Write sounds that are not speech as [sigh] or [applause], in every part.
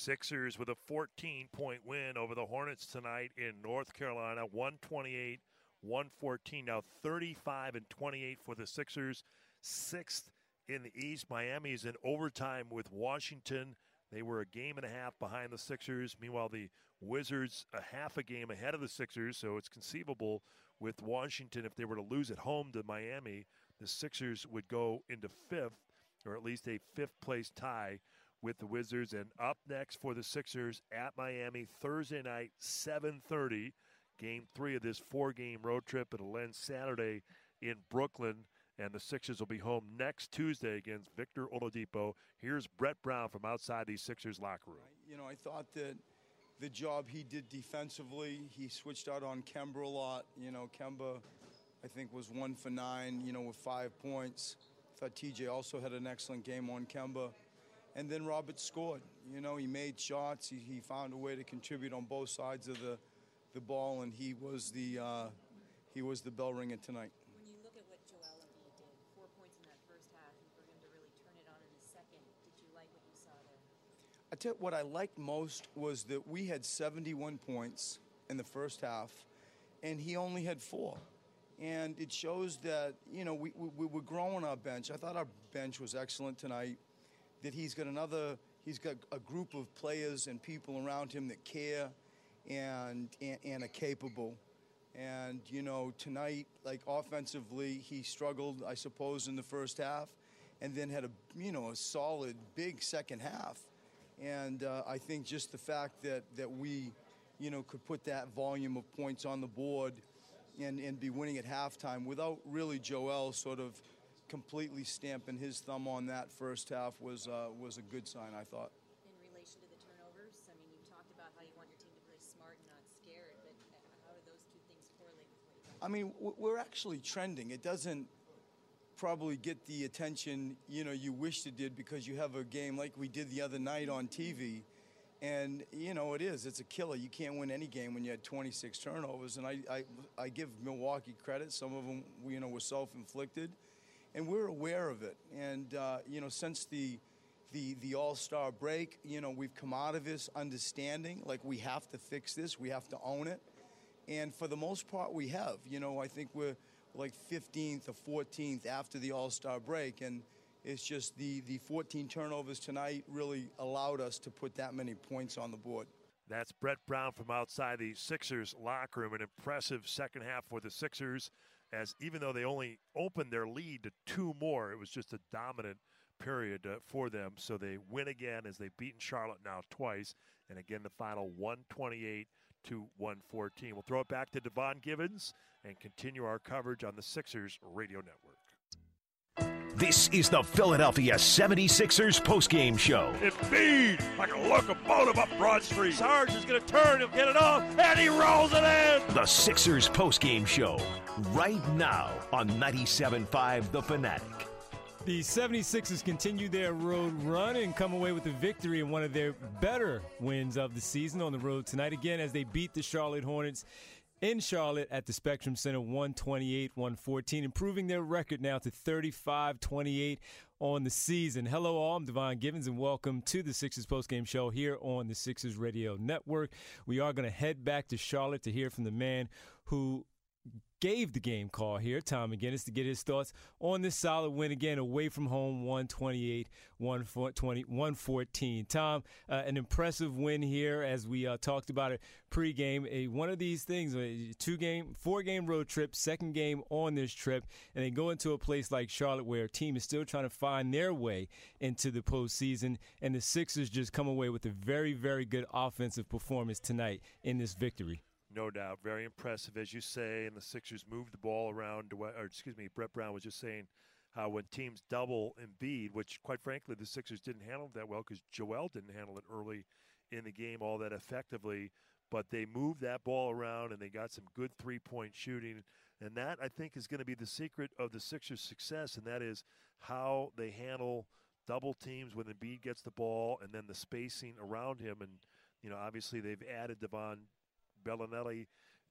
Sixers with a 14 point win over the Hornets tonight in North Carolina, 128 114. Now 35 and 28 for the Sixers, sixth in the East. Miami is in overtime with Washington. They were a game and a half behind the Sixers. Meanwhile, the Wizards a half a game ahead of the Sixers, so it's conceivable with Washington if they were to lose at home to Miami, the Sixers would go into fifth, or at least a fifth place tie with the Wizards. And up next for the Sixers at Miami Thursday night, 7:30, game three of this four-game road trip. It'll end Saturday in Brooklyn. And the Sixers will be home next Tuesday against Victor Oladipo. Here's Brett Brown from outside the Sixers locker room. You know, I thought that the job he did defensively, he switched out on Kemba a lot. You know, Kemba, I think, was one for nine, you know, with five points. I thought TJ also had an excellent game on Kemba. And then Robert scored. You know, he made shots. He, he found a way to contribute on both sides of the, the ball, and he was the, uh, he was the bell ringer tonight. I tell you what I liked most was that we had 71 points in the first half, and he only had four. And it shows that, you know, we, we, we're growing our bench. I thought our bench was excellent tonight, that he's got another, he's got a group of players and people around him that care and, and, and are capable. And, you know, tonight, like offensively, he struggled, I suppose, in the first half, and then had a, you know, a solid, big second half. And uh, I think just the fact that, that we, you know, could put that volume of points on the board and, and be winning at halftime without really Joel sort of completely stamping his thumb on that first half was, uh, was a good sign, I thought. In relation to the turnovers, I mean, you talked about how you want your team to play smart and not scared, but how do those two things correlate with what you I mean, we're actually trending. It doesn't probably get the attention you know you wished it did because you have a game like we did the other night on TV, and you know it is it's a killer. You can't win any game when you had 26 turnovers, and I I, I give Milwaukee credit. Some of them you know were self-inflicted, and we're aware of it. And uh, you know since the the the All Star break, you know we've come out of this understanding like we have to fix this, we have to own it, and for the most part we have. You know I think we're like 15th or 14th after the All Star break. And it's just the, the 14 turnovers tonight really allowed us to put that many points on the board. That's Brett Brown from outside the Sixers locker room. An impressive second half for the Sixers, as even though they only opened their lead to two more, it was just a dominant period uh, for them. So they win again as they've beaten Charlotte now twice. And again, the final 128 to 114. We'll throw it back to Devon Givens and continue our coverage on the Sixers radio network. This is the Philadelphia 76ers postgame show. Embiid, like a locomotive up Broad Street. Sarge is going to turn, he'll get it off, and he rolls it in. The Sixers postgame show, right now on 97.5 The Fanatic. The 76ers continue their road run and come away with a victory in one of their better wins of the season on the road tonight again as they beat the Charlotte Hornets in Charlotte at the Spectrum Center 128 114, improving their record now to 35 28 on the season. Hello, all. I'm Devon Givens, and welcome to the Sixers postgame show here on the Sixers Radio Network. We are going to head back to Charlotte to hear from the man who gave the game call here, Tom McGinnis, to get his thoughts on this solid win again away from home, 128, 120, 114. Tom, uh, an impressive win here as we uh, talked about it pregame. A one of these things, a two game, four game road trip, second game on this trip, and they go into a place like Charlotte where a team is still trying to find their way into the postseason, and the Sixers just come away with a very, very good offensive performance tonight in this victory. No doubt. Very impressive, as you say. And the Sixers moved the ball around, or excuse me, Brett Brown was just saying how when teams double Embiid, which quite frankly the Sixers didn't handle that well because Joel didn't handle it early in the game all that effectively. But they moved that ball around and they got some good three point shooting. And that, I think, is going to be the secret of the Sixers' success, and that is how they handle double teams when Embiid gets the ball and then the spacing around him. And, you know, obviously they've added Devon Belinelli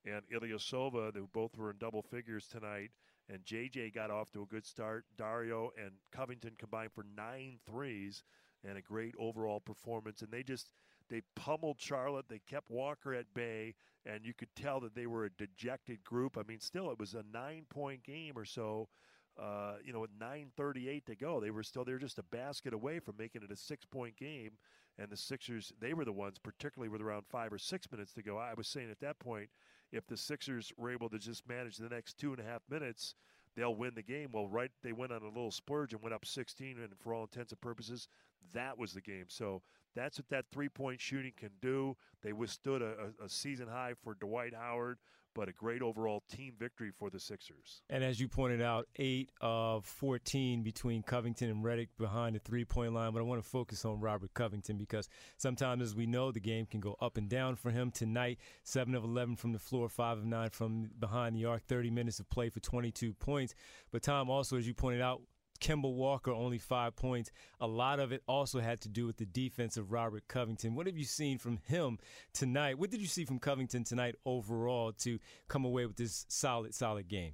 and Ilyasova, who both were in double figures tonight. And JJ got off to a good start. Dario and Covington combined for nine threes and a great overall performance. And they just they pummeled Charlotte. They kept Walker at bay, and you could tell that they were a dejected group. I mean, still, it was a nine-point game or so. Uh, you know, with 9:38 to go, they were still they were just a basket away from making it a six-point game. And the Sixers, they were the ones, particularly with around five or six minutes to go. I was saying at that point, if the Sixers were able to just manage the next two and a half minutes, they'll win the game. Well, right, they went on a little splurge and went up 16, and for all intents and purposes, that was the game. So that's what that three point shooting can do. They withstood a, a, season high for Dwight Howard, but a great overall team victory for the Sixers. And as you pointed out, eight of 14 between Covington and Redick behind the three point line. But I want to focus on Robert Covington because sometimes, as we know, the game can go up and down for him tonight. 7 of 11 from the floor, 5 of 9 from behind the arc, 30 minutes of play for 22 points. But, Tom, also, as you pointed out, Kemba Walker only five points. A lot of it also had to do with the defense of Robert Covington. What have you seen from him tonight? What did you see from Covington tonight overall to come away with this solid, solid game?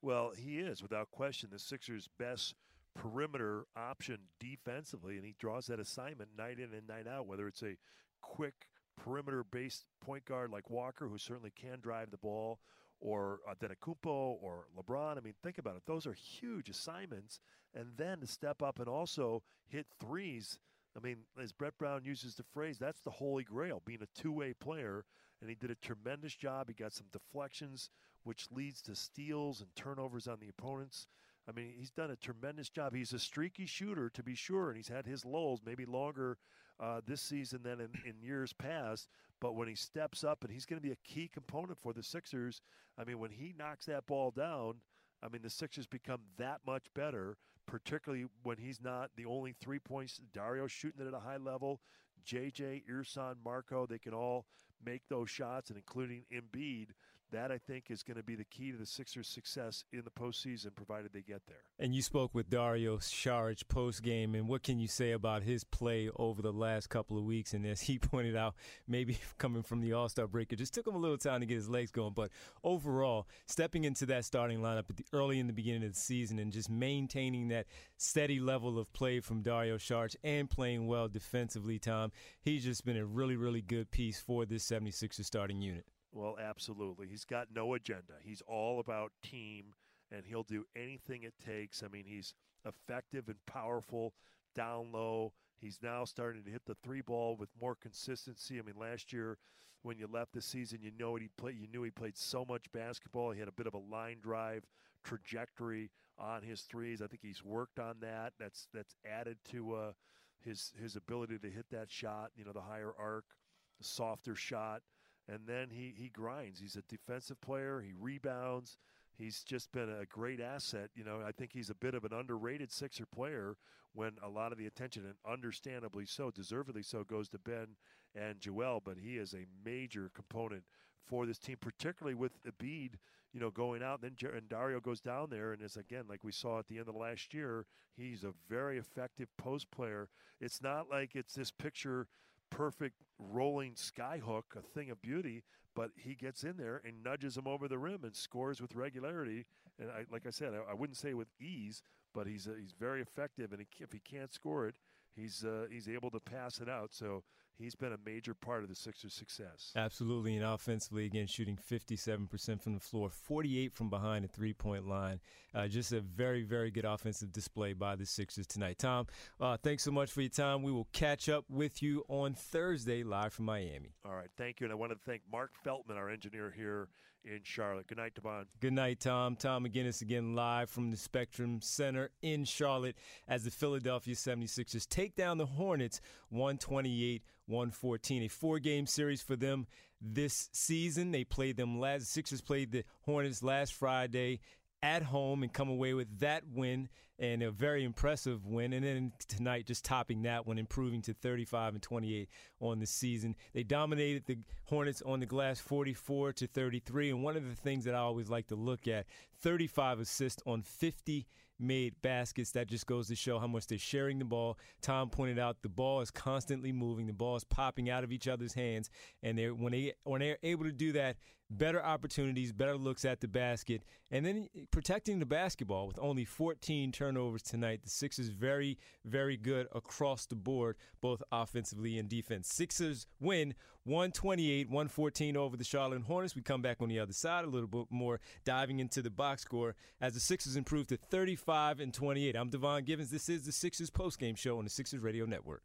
Well, he is without question the Sixers' best perimeter option defensively, and he draws that assignment night in and night out. Whether it's a quick perimeter-based point guard like Walker, who certainly can drive the ball, or Antetokounmpo or LeBron. I mean, think about it; those are huge assignments and then to step up and also hit threes. I mean, as Brett Brown uses the phrase, that's the holy grail, being a two way player. And he did a tremendous job. He got some deflections, which leads to steals and turnovers on the opponents. I mean, he's done a tremendous job. He's a streaky shooter, to be sure, and he's had his lulls, maybe longer uh, this season than in, in years past. But when he steps up, and he's going to be a key component for the Sixers, I mean, when he knocks that ball down, I mean, the Sixers become that much better particularly when he's not the only three points. Dario shooting it at a high level. JJ, Ersan, Marco, they can all make those shots, and including Embiid that I think is going to be the key to the Sixers' success in the postseason, provided they get there. And you spoke with Dario Saric post game, and what can you say about his play over the last couple of weeks? And as he [laughs] pointed out, maybe [laughs] coming from the All Star break, it just took him a little time to get his legs going. But overall, stepping into that starting lineup early in the beginning of the season and just maintaining that steady level of play from Dario Saric and playing well defensively, Tom, he's just been a really, really good piece for this 76ers starting unit. Well, absolutely. He's got no agenda. He's all about team, and he'll do anything it takes. I mean, he's effective and powerful down low. He's now starting to hit the three ball with more consistency. I mean, last year when you left the season, you know he played. You knew he played so much basketball. He had a bit of a line drive trajectory on his threes. I think he's worked on that. That's that's added to uh, his his ability to hit that shot. You know, the higher arc, the softer shot and then he, he grinds. He's a defensive player. He rebounds. He's just been a great asset. You know, I think he's a bit of an underrated Sixer player when a lot of the attention, and understandably so, deservedly so, goes to Ben and Joel. But he is a major component for this team, particularly with Embiid, you know, going out. And then and Dario goes down there, and is again like we saw at the end of last year. He's a very effective post player. It's not like it's this picture perfect rolling skyhook, a thing of beauty, but he gets in there and nudges him over the rim and scores with regularity. And I, like I said, I, I wouldn't say with ease, but he's uh, he's very effective. And he, if he can't score it, he's uh, he's able to pass it out. So he's been a major part of the Sixers' success. Absolutely, and offensively, again, shooting 57% from the floor, 48 from behind the three-point line. Uh, just a very, very good offensive display by the Sixers tonight. Tom, uh, thanks so much for your time. We will catch up with you on Thursday live from Miami. All right, thank you, and I want to thank Mark Feltman, our engineer here in Charlotte. Good night, Devon. Good night, Tom. Tom McGinnis again live from the Spectrum Center in Charlotte as the Philadelphia 76ers take down the Hornets 128 114. A four game series for them this season. They played them last, Sixers played the Hornets last Friday at home and come away with that win and a very impressive win. And then tonight, just topping that one, improving to 35 and 28 on the season. They dominated the Hornets on the glass 44 to 33. And one of the things that I always like to look at 35 assists on 50 made baskets. That just goes to show how much they're sharing the ball. Tom pointed out the ball is constantly moving, the ball is popping out of each other's hands, and they're when they when they're able to do that, better opportunities, better looks at the basket, and then protecting the basketball with only 14 turnovers tonight. The Sixers very, very good across the board, both offensively and defense. Sixers win 128 114 over the Charlotte Hornets. We come back on the other side a little bit more, diving into the box score as the Sixers improve to 35 and 28. I'm Devon Givens. This is the Sixers postgame show on the Sixers Radio Network.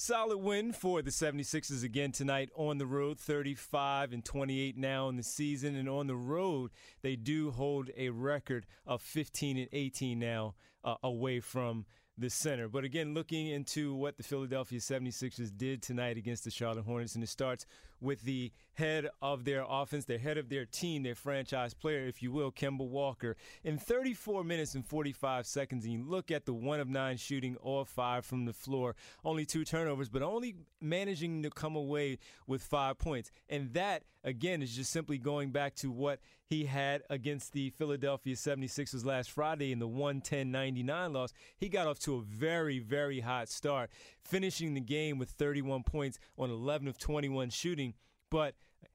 Solid win for the 76ers again tonight on the road, 35 and 28 now in the season. And on the road, they do hold a record of 15 and 18 now uh, away from the center. But again, looking into what the Philadelphia 76ers did tonight against the Charlotte Hornets, and it starts with the head of their offense, the head of their team, their franchise player, if you will, Kemba Walker. In 34 minutes and 45 seconds, and you look at the one of nine shooting, all five from the floor, only two turnovers, but only managing to come away with five points. And that, again, is just simply going back to what he had against the Philadelphia 76ers last Friday in the 110 99 loss. He got off to a very, very hot start, finishing the game with 31 points on 11 of 21 shooting. But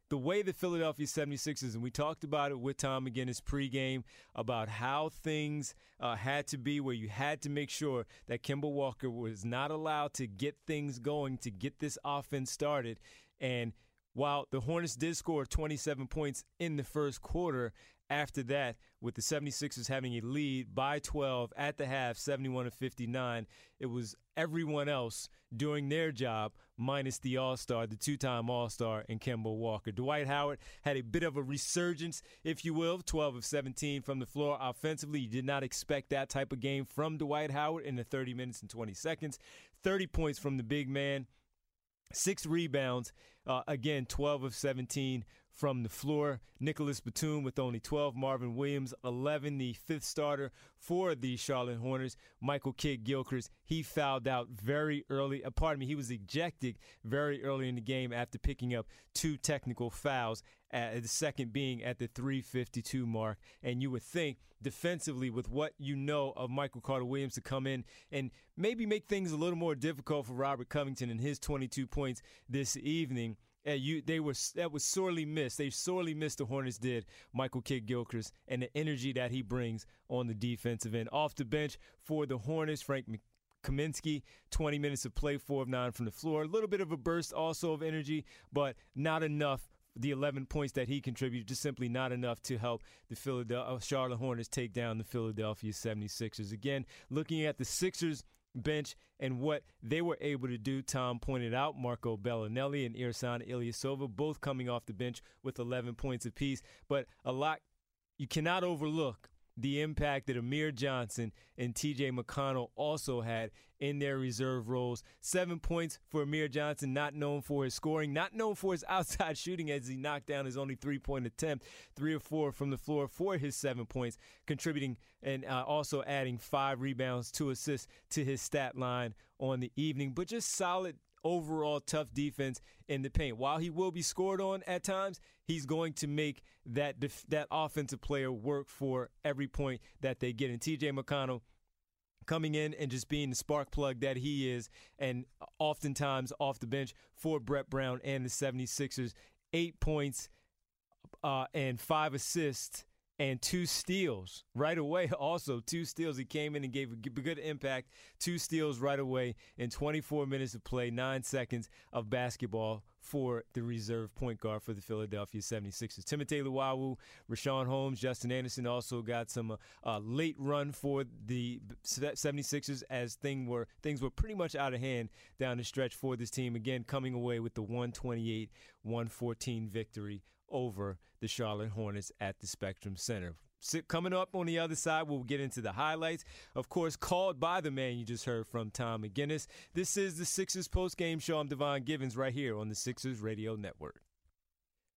the way the Philadelphia 76ers, and we talked about it with Tom McGinnis pregame about how things uh, had to be, where you had to make sure that Kemba Walker was not allowed to get things going, to get this offense started. And while the Hornets did score 27 points in the first quarter, after that, with the 76ers having a lead by 12 at the half, 71 to 59, it was everyone else doing their job minus the All Star, the two time All Star, and Kemba Walker. Dwight Howard had a bit of a resurgence, if you will, 12 of 17 from the floor offensively. You did not expect that type of game from Dwight Howard in the 30 minutes and 20 seconds. 30 points from the big man, six rebounds. Uh, again, 12 of 17 from the floor. Nicholas Batum with only 12. Marvin Williams, 11, the fifth starter for the Charlotte Hornets. Michael Kidd Gilchrist, he fouled out very early. Uh, pardon me, he was ejected very early in the game after picking up two technical fouls. Uh, the second being at the 352 mark. And you would think defensively, with what you know of Michael Carter Williams, to come in and maybe make things a little more difficult for Robert Covington and his 22 points this evening. Uh, you, they were that was sorely missed. They sorely missed the Hornets did Michael Kidd Gilchrist and the energy that he brings on the defensive end. Off the bench for the Hornets, Frank Kaminsky, 20 minutes of play, four of nine from the floor. A little bit of a burst also of energy, but not enough. The 11 points that he contributed, just simply not enough to help the Philadelphia Charlotte Hornets take down the Philadelphia 76ers. Again, looking at the Sixers bench and what they were able to do. Tom pointed out Marco Belinelli and Ersan Ilyasova both coming off the bench with 11 points apiece. But a lot you cannot overlook the impact that Amir Johnson and TJ McConnell also had in their reserve roles. Seven points for Amir Johnson, not known for his scoring, not known for his [laughs] outside shooting as he knocked down his only three point attempt, three or four from the floor for his seven points, contributing and uh, also adding five rebounds, two assists to his stat line on the evening. But just solid overall tough defense in the paint. While he will be scored on at times, he's going to make that def- that offensive player work for every point that they get. And TJ McConnell coming in and just being the spark plug that he is, and oftentimes off the bench for Brett Brown and the 76ers. Eight points uh, and five assists and two steals right away. [laughs] Also, two steals. He came in and gave a good impact. Two steals right away in 24 minutes of play, nine seconds of basketball for the reserve point guard for the Philadelphia 76ers. Timothy Luwawu, Richaun Holmes, Justin Anderson also got some uh, uh, late run for the 76ers as thing were, things were pretty much out of hand down the stretch for this team. Again, coming away with the 128 114 victory over the Charlotte Hornets at the Spectrum Center. Coming up on the other side, we'll get into the highlights. Of course, called by the man you just heard from, Tom McGinnis. This is the Sixers post game show. I'm Devon Givens right here on the Sixers Radio Network.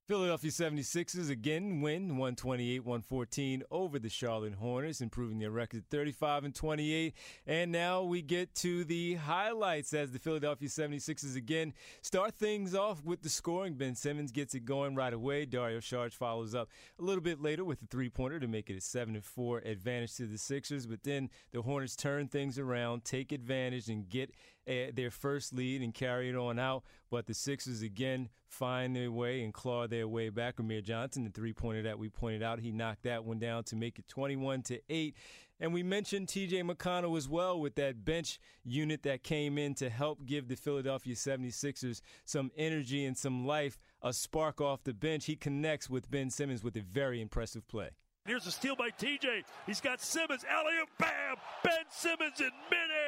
Philadelphia 76ers again win 128-114 over the Charlotte Hornets, improving their record 35 and 28. And now we get to the highlights as the Philadelphia 76ers again start things off with the scoring. Ben Simmons gets it going right away. Dario Saric follows up a little bit later with a three-pointer to make it a 7-4 advantage to the Sixers. But then the Hornets turn things around, take advantage, and get Eh, their first lead and carry it on out. But the Sixers again find their way and claw their way back. Amir Johnson, the three pointer that we pointed out, he knocked that one down to make it 21 to 8. And we mentioned TJ McConnell as well with that bench unit that came in to help give the Philadelphia 76ers some energy and some life, a spark off the bench. He connects with Ben Simmons with a very impressive play. Here's a steal by TJ. He's got Simmons. Elliott, bam! Ben Simmons in midair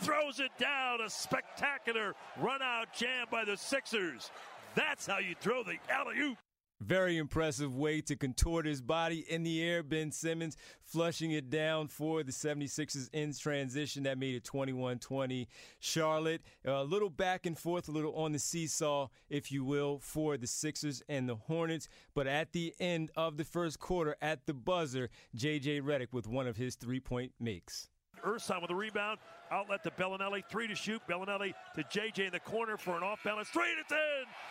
throws it down. A spectacular run out jam by the Sixers. That's how you throw the alley oop. Very impressive way to contort his body in the air. Ben Simmons flushing it down for the 76ers in transition. That made it 21 20. Charlotte, a little back and forth, a little on the seesaw, if you will, for the Sixers and the Hornets. But at the end of the first quarter, at the buzzer, J.J. Redick with one of his three point makes. Ersan with the rebound. Outlet to Belinelli. Three to shoot. Belinelli to JJ in the corner for an off balance. Three to 10.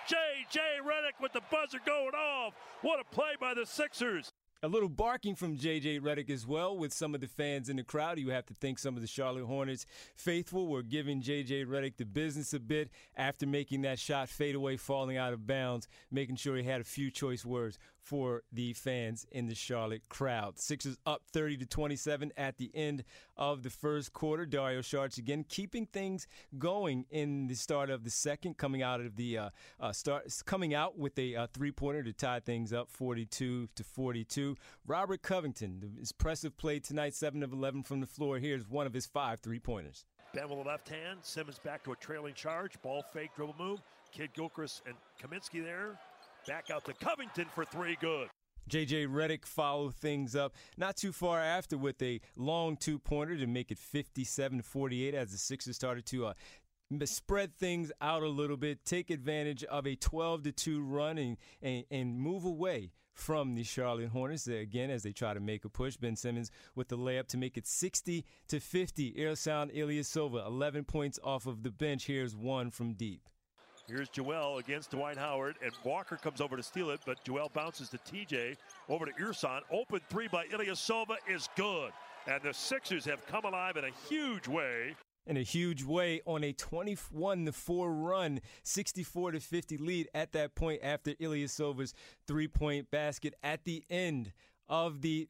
JJ Redick with the buzzer going off. What a play by the Sixers. A little barking from J.J. Redick as well with some of the fans in the crowd. You have to think some of the Charlotte Hornets faithful were giving J.J. Redick the business a bit after making that shot fade away, falling out of bounds, making sure he had a few choice words for the fans in the Charlotte crowd. Sixers up 30 to 27 at the end of the first quarter. Dario Saric again keeping things going in the start of the second, coming out of the uh, uh, start, coming out with a uh, three pointer to tie things up 42 to 42. Robert Covington, the impressive play tonight, 7 of 11 from the floor. Here's one of his five three pointers. Ben with the left hand. Simmons back to a trailing charge. Ball fake, dribble move. Kidd Gilchrist and Kaminsky there. Back out to Covington for three good. JJ Redick followed things up not too far after with a long two pointer to make it 57 48 as the Sixers started to uh, spread things out a little bit, take advantage of a 12 to 2 run, and, and, and move away from the Charlotte Hornets again as they try to make a push. Ben Simmons with the layup to make it 60 to 50. Ersan Ilyasova 11 points off of the bench. Here's one from deep. Here's Joel against Dwight Howard, and Walker comes over to steal it, but Joel bounces to TJ over to Ersan. Open three by Ilyasova is good. And the Sixers have come alive in a huge way. In a huge way on a 21 4 run, 64 50 lead at that point after Ilyasova's three point basket at the end of the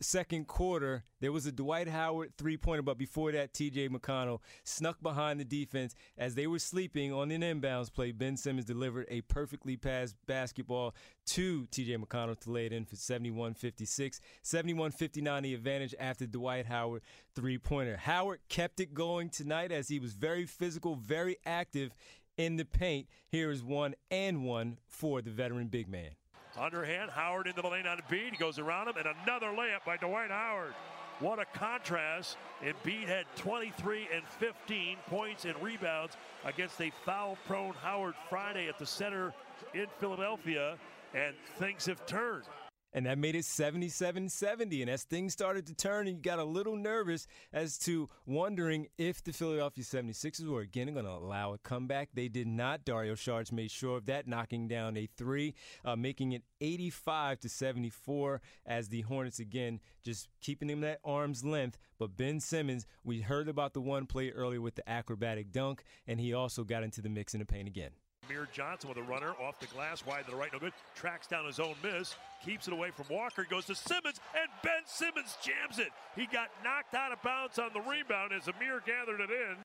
second quarter, there was a Dwight Howard three pointer, but before that, TJ McConnell snuck behind the defense as they were sleeping on an inbounds play. Ben Simmons delivered a perfectly passed basketball to TJ McConnell to lay it in for 71 56. 71 59, the advantage after Dwight Howard three pointer. Howard kept it going tonight as he was very physical, very active in the paint. Here is one and one for the veteran big man. Underhand, Howard into the lane on Embiid. He goes around him, and another layup by Dwight Howard. What a contrast. And Embiid had 23 and 15 points and rebounds against a foul-prone Howard Friday at the center in Philadelphia, and things have turned and that made it 77 70. And as things started to turn, and you got a little nervous as to wondering if the Philadelphia 76ers were again going to allow a comeback. They did not. Dario Saric made sure of that, knocking down a three, uh, making it 85 to 74 as the Hornets again just keeping them at arm's length. But Ben Simmons, we heard about the one play earlier with the acrobatic dunk, and he also got into the mix in the paint again. Amir Johnson with a runner off the glass, wide to the right, no good. Tracks down his own miss, keeps it away from Walker, goes to Simmons, and Ben Simmons jams it. He got knocked out of bounds on the rebound as Amir gathered it in.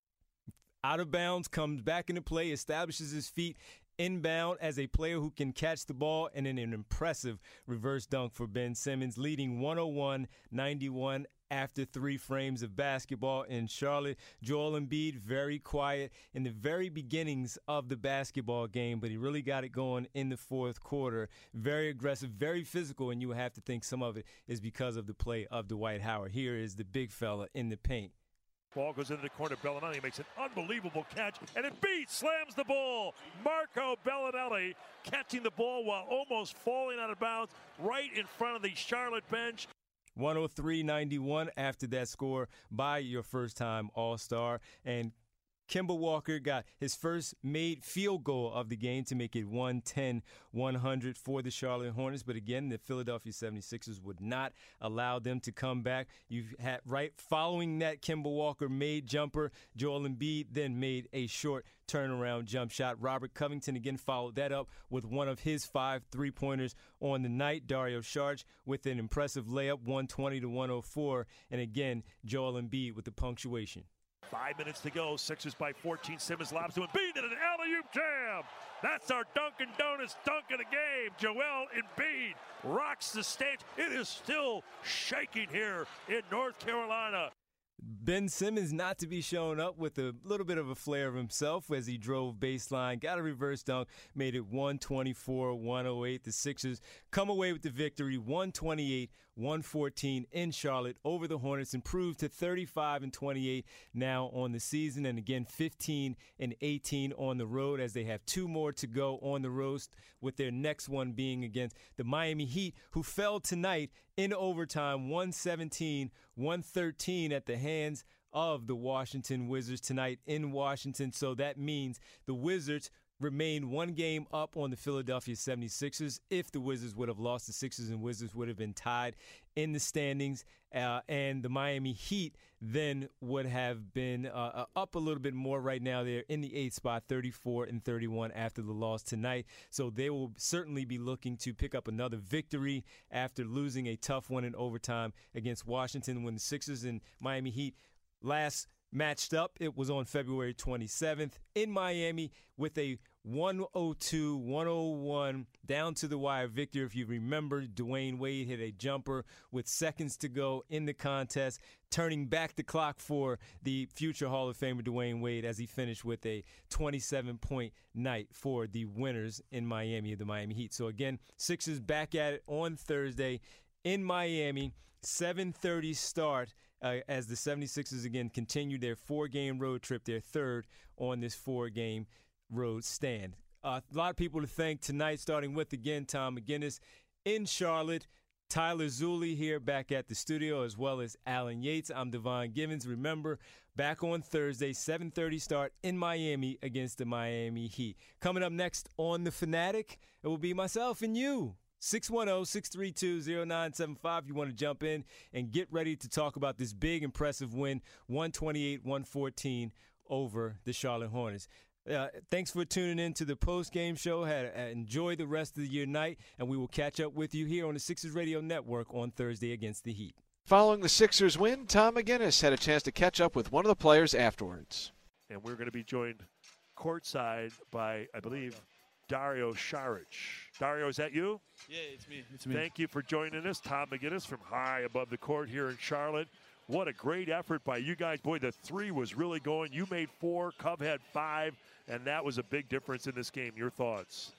Out of bounds, comes back into play, establishes his feet inbound as a player who can catch the ball, and then an impressive reverse dunk for Ben Simmons, leading 101 91 after three frames of basketball in Charlotte. Joel Embiid, very quiet in the very beginnings of the basketball game, but he really got it going in the fourth quarter. Very aggressive, very physical, and you have to think some of it is because of the play of Dwight Howard. Here is the big fella in the paint. Ball goes into the corner. Belinelli makes an unbelievable catch, and it beats, slams the ball. Marco Belinelli catching the ball while almost falling out of bounds right in front of the Charlotte bench. 103 91 after that score by your first time All Star. And Kemba Walker got his first made field goal of the game to make it 110 100 for the Charlotte Hornets. But again, the Philadelphia 76ers would not allow them to come back. You've had right following that Kemba Walker made jumper, Joel Embiid then made a short turnaround jump shot. Robert Covington again followed that up with one of his five three pointers on the night. Dario Saric with an impressive layup, 120 to 104. And again, Joel Embiid with the punctuation. Five minutes to go. Sixers by 14. Simmons lobs to Embiid and an alley-oop jam. That's our Dunkin' Donuts dunk of the game. Joel Embiid rocks the stage. It is still shaking here in North Carolina. Ben Simmons not to be showing up with a little bit of a flair of himself as he drove baseline, got a reverse dunk, made it 124 108. The Sixers come away with the victory 128 114 in Charlotte over the Hornets, improved to 35 and 28 now on the season, and again 15 and 18 on the road as they have two more to go on the road, with their next one being against the Miami Heat, who fell tonight in overtime 117 113 at the hands of the Washington Wizards tonight in Washington. So that means the Wizards remain one game up on the Philadelphia 76ers. If the Wizards would have lost, the Sixers and Wizards would have been tied in the standings. Uh, and the Miami Heat then would have been uh, uh, up a little bit more right now. They're in the eighth spot, 34 and 31 after the loss tonight. So they will certainly be looking to pick up another victory after losing a tough one in overtime against Washington when the Sixers and Miami Heat last matched up. It was on February 27th in Miami with a 102 101 down to the wire victory. If you remember, Dwyane Wade hit a jumper with seconds to go in the contest, turning back the clock for the future Hall of Famer Dwyane Wade as he finished with a 27 point night for the winners in Miami of the Miami Heat. So again, Sixers back at it on Thursday in Miami, 7:30 start. Uh, as the 76ers again continue their four game road trip, their third on this four game road stand. Uh, a lot of people to thank tonight, starting with again Tom McGinnis in Charlotte. Tyler Zulli here back at the studio, as well as Alan Yates. I'm Devon Givens. Remember, back on Thursday, 7:30 start in Miami against the Miami Heat. Coming up next on the Fanatic, it will be myself and you. 610-632-0975 you want to jump in and get ready to talk about this big impressive win 128-114 over the Charlotte Hornets. Uh, thanks for tuning in to the post game show. Had, uh, enjoy the rest of the year night, and we will catch up with you here on the Sixers Radio Network on Thursday against the Heat. Following the Sixers win, Tom McGinnis had a chance to catch up with one of the players afterwards. And we're going to be joined courtside by, I believe, Dario Saric. Dario, is that you? Yeah, it's me. It's me. Thank you for joining us. Tom McGinnis from high above the court here in Charlotte. What a great effort by you guys. Boy, the three was really going. You made four, Cov had five, and that was a big difference in this game. Your thoughts?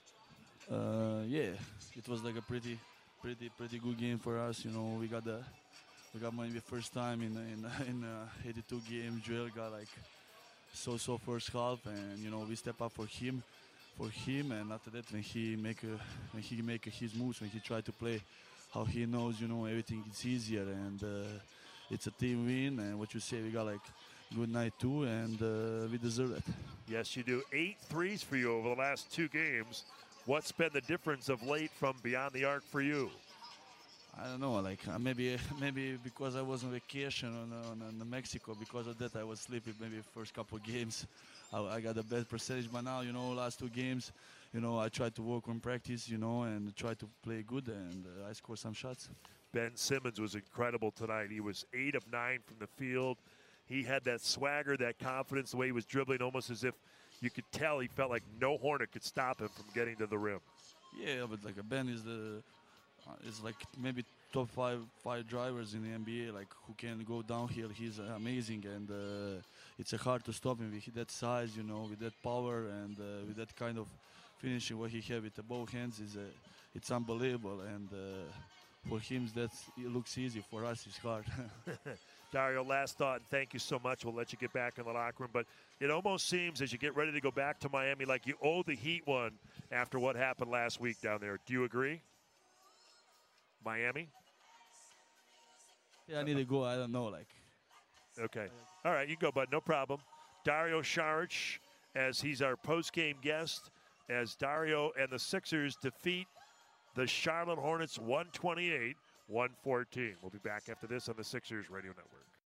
Uh, yeah, it was like a pretty, pretty, pretty good game for us. You know, we got the, we got money the first time in in [laughs] in uh, 82 game. Joel got like so-so first half, and you know we step up for him, for him, and after that when he make a, when he make his moves, when he try to play, how he knows, you know, everything is easier and. Uh, it's a team win, and what you say, we got like good night too, and uh, we deserve it. Yes, you do. Eight threes for you over the last two games. What's been the difference of late from beyond the arc for you? I don't know, like uh, maybe [laughs] maybe because I was on vacation on, on, on Mexico, because of that I was sleeping maybe first couple games. I, I, got the best percentage, but now you know last two games, you know I tried to work on practice, you know, and try to play good, and uh, I scored some shots. Ben Simmons was incredible tonight. He was eight of nine from the field. He had that swagger, that confidence, the way he was dribbling, almost as if you could tell he felt like no Hornet could stop him from getting to the rim. Yeah, but like Ben is the uh, is like maybe top five five drivers in the NBA, like who can go downhill. He's uh, amazing, and uh, it's uh, hard to stop him with that size, you know, with that power and uh, with that kind of finishing. What he have with the both hands is uh, it's unbelievable, and for him that looks easy. For us it's hard. [laughs] [laughs] Dario last thought. Thank you so much. We'll let you get back in the locker room. But it almost seems as you get ready to go back to miami like you owe the heat one after what happened last week down there. Do you agree? Miami yeah i need to go i don't know like okay all right you go bud no problem Dario Saric as he's our post-game guest as Dario and the Sixers defeat the Charlotte Hornets 128 114. We'll be back after this on the Sixers Radio Network.